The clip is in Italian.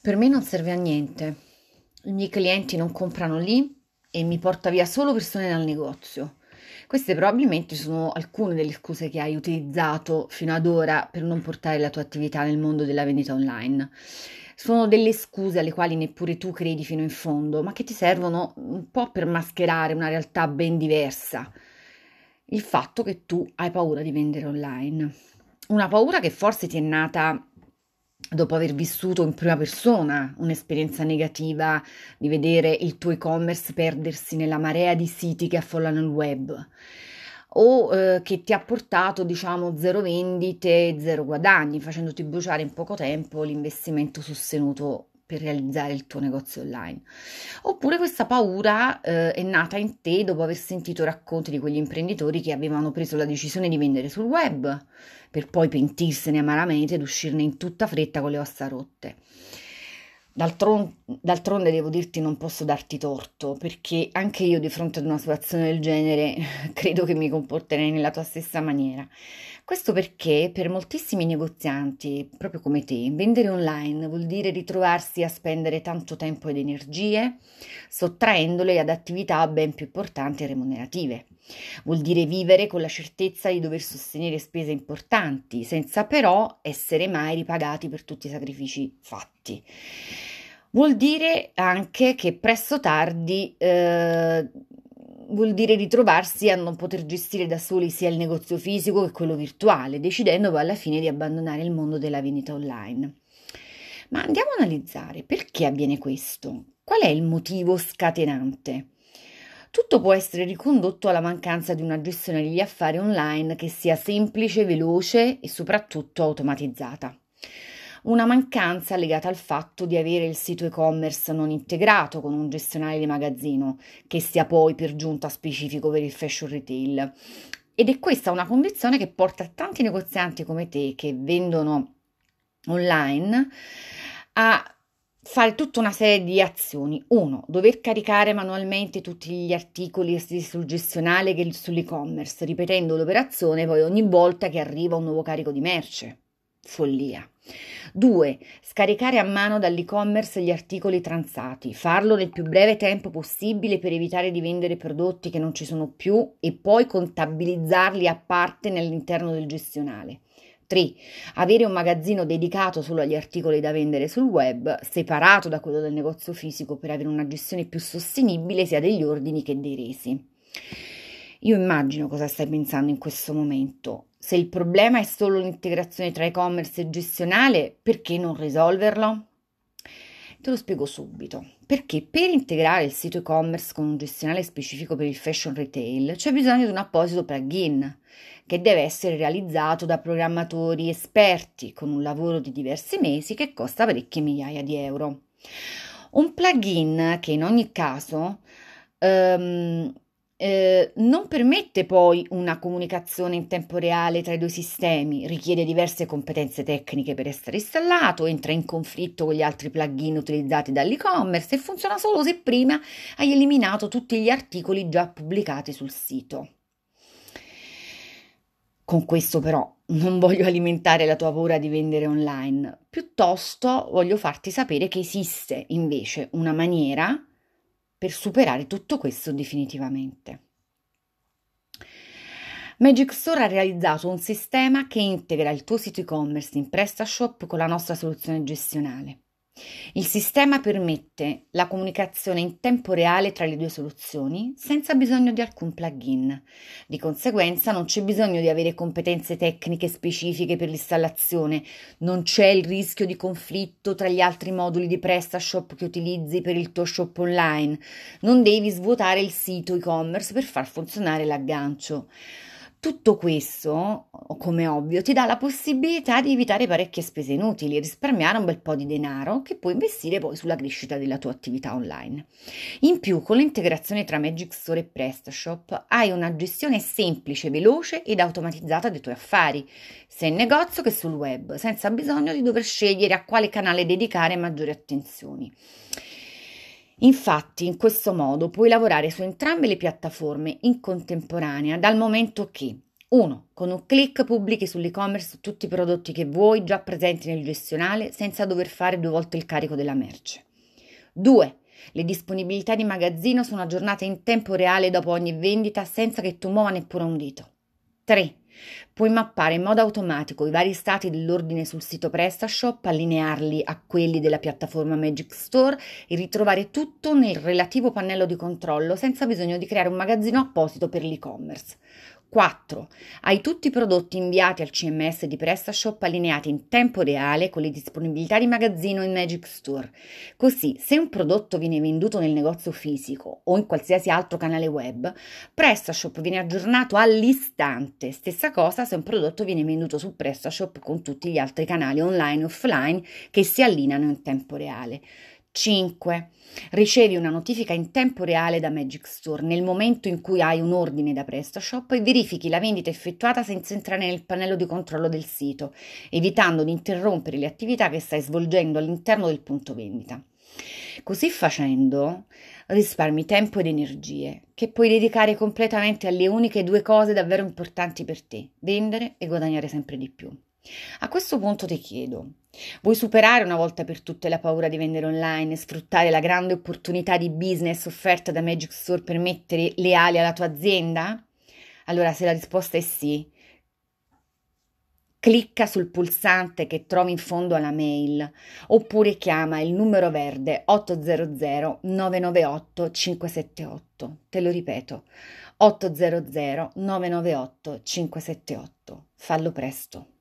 Per me non serve a niente. I miei clienti non comprano lì e mi porta via solo persone dal negozio. Queste probabilmente sono alcune delle scuse che hai utilizzato fino ad ora per non portare la tua attività nel mondo della vendita online. Sono delle scuse alle quali neppure tu credi fino in fondo, ma che ti servono un po' per mascherare una realtà ben diversa. Il fatto che tu hai paura di vendere online. Una paura che forse ti è nata dopo aver vissuto in prima persona un'esperienza negativa di vedere il tuo e-commerce perdersi nella marea di siti che affollano il web o eh, che ti ha portato diciamo zero vendite, zero guadagni, facendoti bruciare in poco tempo l'investimento sostenuto per realizzare il tuo negozio online. Oppure questa paura eh, è nata in te dopo aver sentito racconti di quegli imprenditori che avevano preso la decisione di vendere sul web, per poi pentirsene amaramente ed uscirne in tutta fretta con le ossa rotte. D'altron- d'altronde devo dirti non posso darti torto, perché anche io di fronte ad una situazione del genere credo che mi comporterei nella tua stessa maniera. Questo perché per moltissimi negozianti, proprio come te, vendere online vuol dire ritrovarsi a spendere tanto tempo ed energie, sottraendole ad attività ben più importanti e remunerative. Vuol dire vivere con la certezza di dover sostenere spese importanti, senza però essere mai ripagati per tutti i sacrifici fatti. Vuol dire anche che presto tardi eh, vuol dire ritrovarsi a non poter gestire da soli sia il negozio fisico che quello virtuale, decidendo poi alla fine di abbandonare il mondo della vendita online. Ma andiamo a analizzare perché avviene questo. Qual è il motivo scatenante? Tutto può essere ricondotto alla mancanza di una gestione degli affari online che sia semplice, veloce e soprattutto automatizzata una mancanza legata al fatto di avere il sito e-commerce non integrato con un gestionale di magazzino, che sia poi per giunta specifico per il fashion retail. Ed è questa una condizione che porta tanti negozianti come te che vendono online a fare tutta una serie di azioni. Uno, dover caricare manualmente tutti gli articoli sul gestionale che sull'e-commerce, ripetendo l'operazione poi ogni volta che arriva un nuovo carico di merce. Follia. 2. Scaricare a mano dall'e-commerce gli articoli transati, farlo nel più breve tempo possibile per evitare di vendere prodotti che non ci sono più e poi contabilizzarli a parte all'interno del gestionale. 3. Avere un magazzino dedicato solo agli articoli da vendere sul web, separato da quello del negozio fisico per avere una gestione più sostenibile sia degli ordini che dei resi. Io immagino cosa stai pensando in questo momento. Se il problema è solo l'integrazione tra e-commerce e gestionale, perché non risolverlo? Te lo spiego subito. Perché per integrare il sito e-commerce con un gestionale specifico per il fashion retail c'è bisogno di un apposito plugin che deve essere realizzato da programmatori esperti con un lavoro di diversi mesi che costa parecchie migliaia di euro. Un plugin che in ogni caso um, eh, non permette poi una comunicazione in tempo reale tra i due sistemi, richiede diverse competenze tecniche per essere installato, entra in conflitto con gli altri plugin utilizzati dall'e-commerce e funziona solo se prima hai eliminato tutti gli articoli già pubblicati sul sito. Con questo però non voglio alimentare la tua paura di vendere online, piuttosto voglio farti sapere che esiste invece una maniera per superare tutto questo definitivamente. Magic Store ha realizzato un sistema che integra il tuo sito e-commerce in PrestaShop con la nostra soluzione gestionale. Il sistema permette la comunicazione in tempo reale tra le due soluzioni senza bisogno di alcun plugin. Di conseguenza non c'è bisogno di avere competenze tecniche specifiche per l'installazione, non c'è il rischio di conflitto tra gli altri moduli di PrestaShop che utilizzi per il tuo shop online, non devi svuotare il sito e-commerce per far funzionare l'aggancio. Tutto questo, come ovvio, ti dà la possibilità di evitare parecchie spese inutili e risparmiare un bel po' di denaro che puoi investire poi sulla crescita della tua attività online. In più, con l'integrazione tra Magic Store e PrestaShop hai una gestione semplice, veloce ed automatizzata dei tuoi affari, sia in negozio che sul web, senza bisogno di dover scegliere a quale canale dedicare maggiori attenzioni. Infatti, in questo modo puoi lavorare su entrambe le piattaforme in contemporanea, dal momento che 1. Con un clic pubblichi sull'e-commerce tutti i prodotti che vuoi già presenti nel gestionale senza dover fare due volte il carico della merce. 2. Le disponibilità di magazzino sono aggiornate in tempo reale dopo ogni vendita senza che tu muova neppure un dito. 3. Puoi mappare in modo automatico i vari stati dell'ordine sul sito PrestaShop, allinearli a quelli della piattaforma Magic Store e ritrovare tutto nel relativo pannello di controllo senza bisogno di creare un magazzino apposito per l'e-commerce. 4. Hai tutti i prodotti inviati al CMS di PrestaShop allineati in tempo reale con le disponibilità di magazzino in Magic Store. Così, se un prodotto viene venduto nel negozio fisico o in qualsiasi altro canale web, PrestaShop viene aggiornato all'istante. Stessa cosa se un prodotto viene venduto su PrestaShop con tutti gli altri canali online e offline che si allineano in tempo reale. 5. Ricevi una notifica in tempo reale da Magic Store nel momento in cui hai un ordine da PrestaShop e verifichi la vendita effettuata senza entrare nel pannello di controllo del sito, evitando di interrompere le attività che stai svolgendo all'interno del punto vendita. Così facendo risparmi tempo ed energie che puoi dedicare completamente alle uniche due cose davvero importanti per te, vendere e guadagnare sempre di più. A questo punto ti chiedo, vuoi superare una volta per tutte la paura di vendere online e sfruttare la grande opportunità di business offerta da Magic Store per mettere le ali alla tua azienda? Allora, se la risposta è sì, clicca sul pulsante che trovi in fondo alla mail oppure chiama il numero verde 800 998 578. Te lo ripeto, 800 998 578. Fallo presto.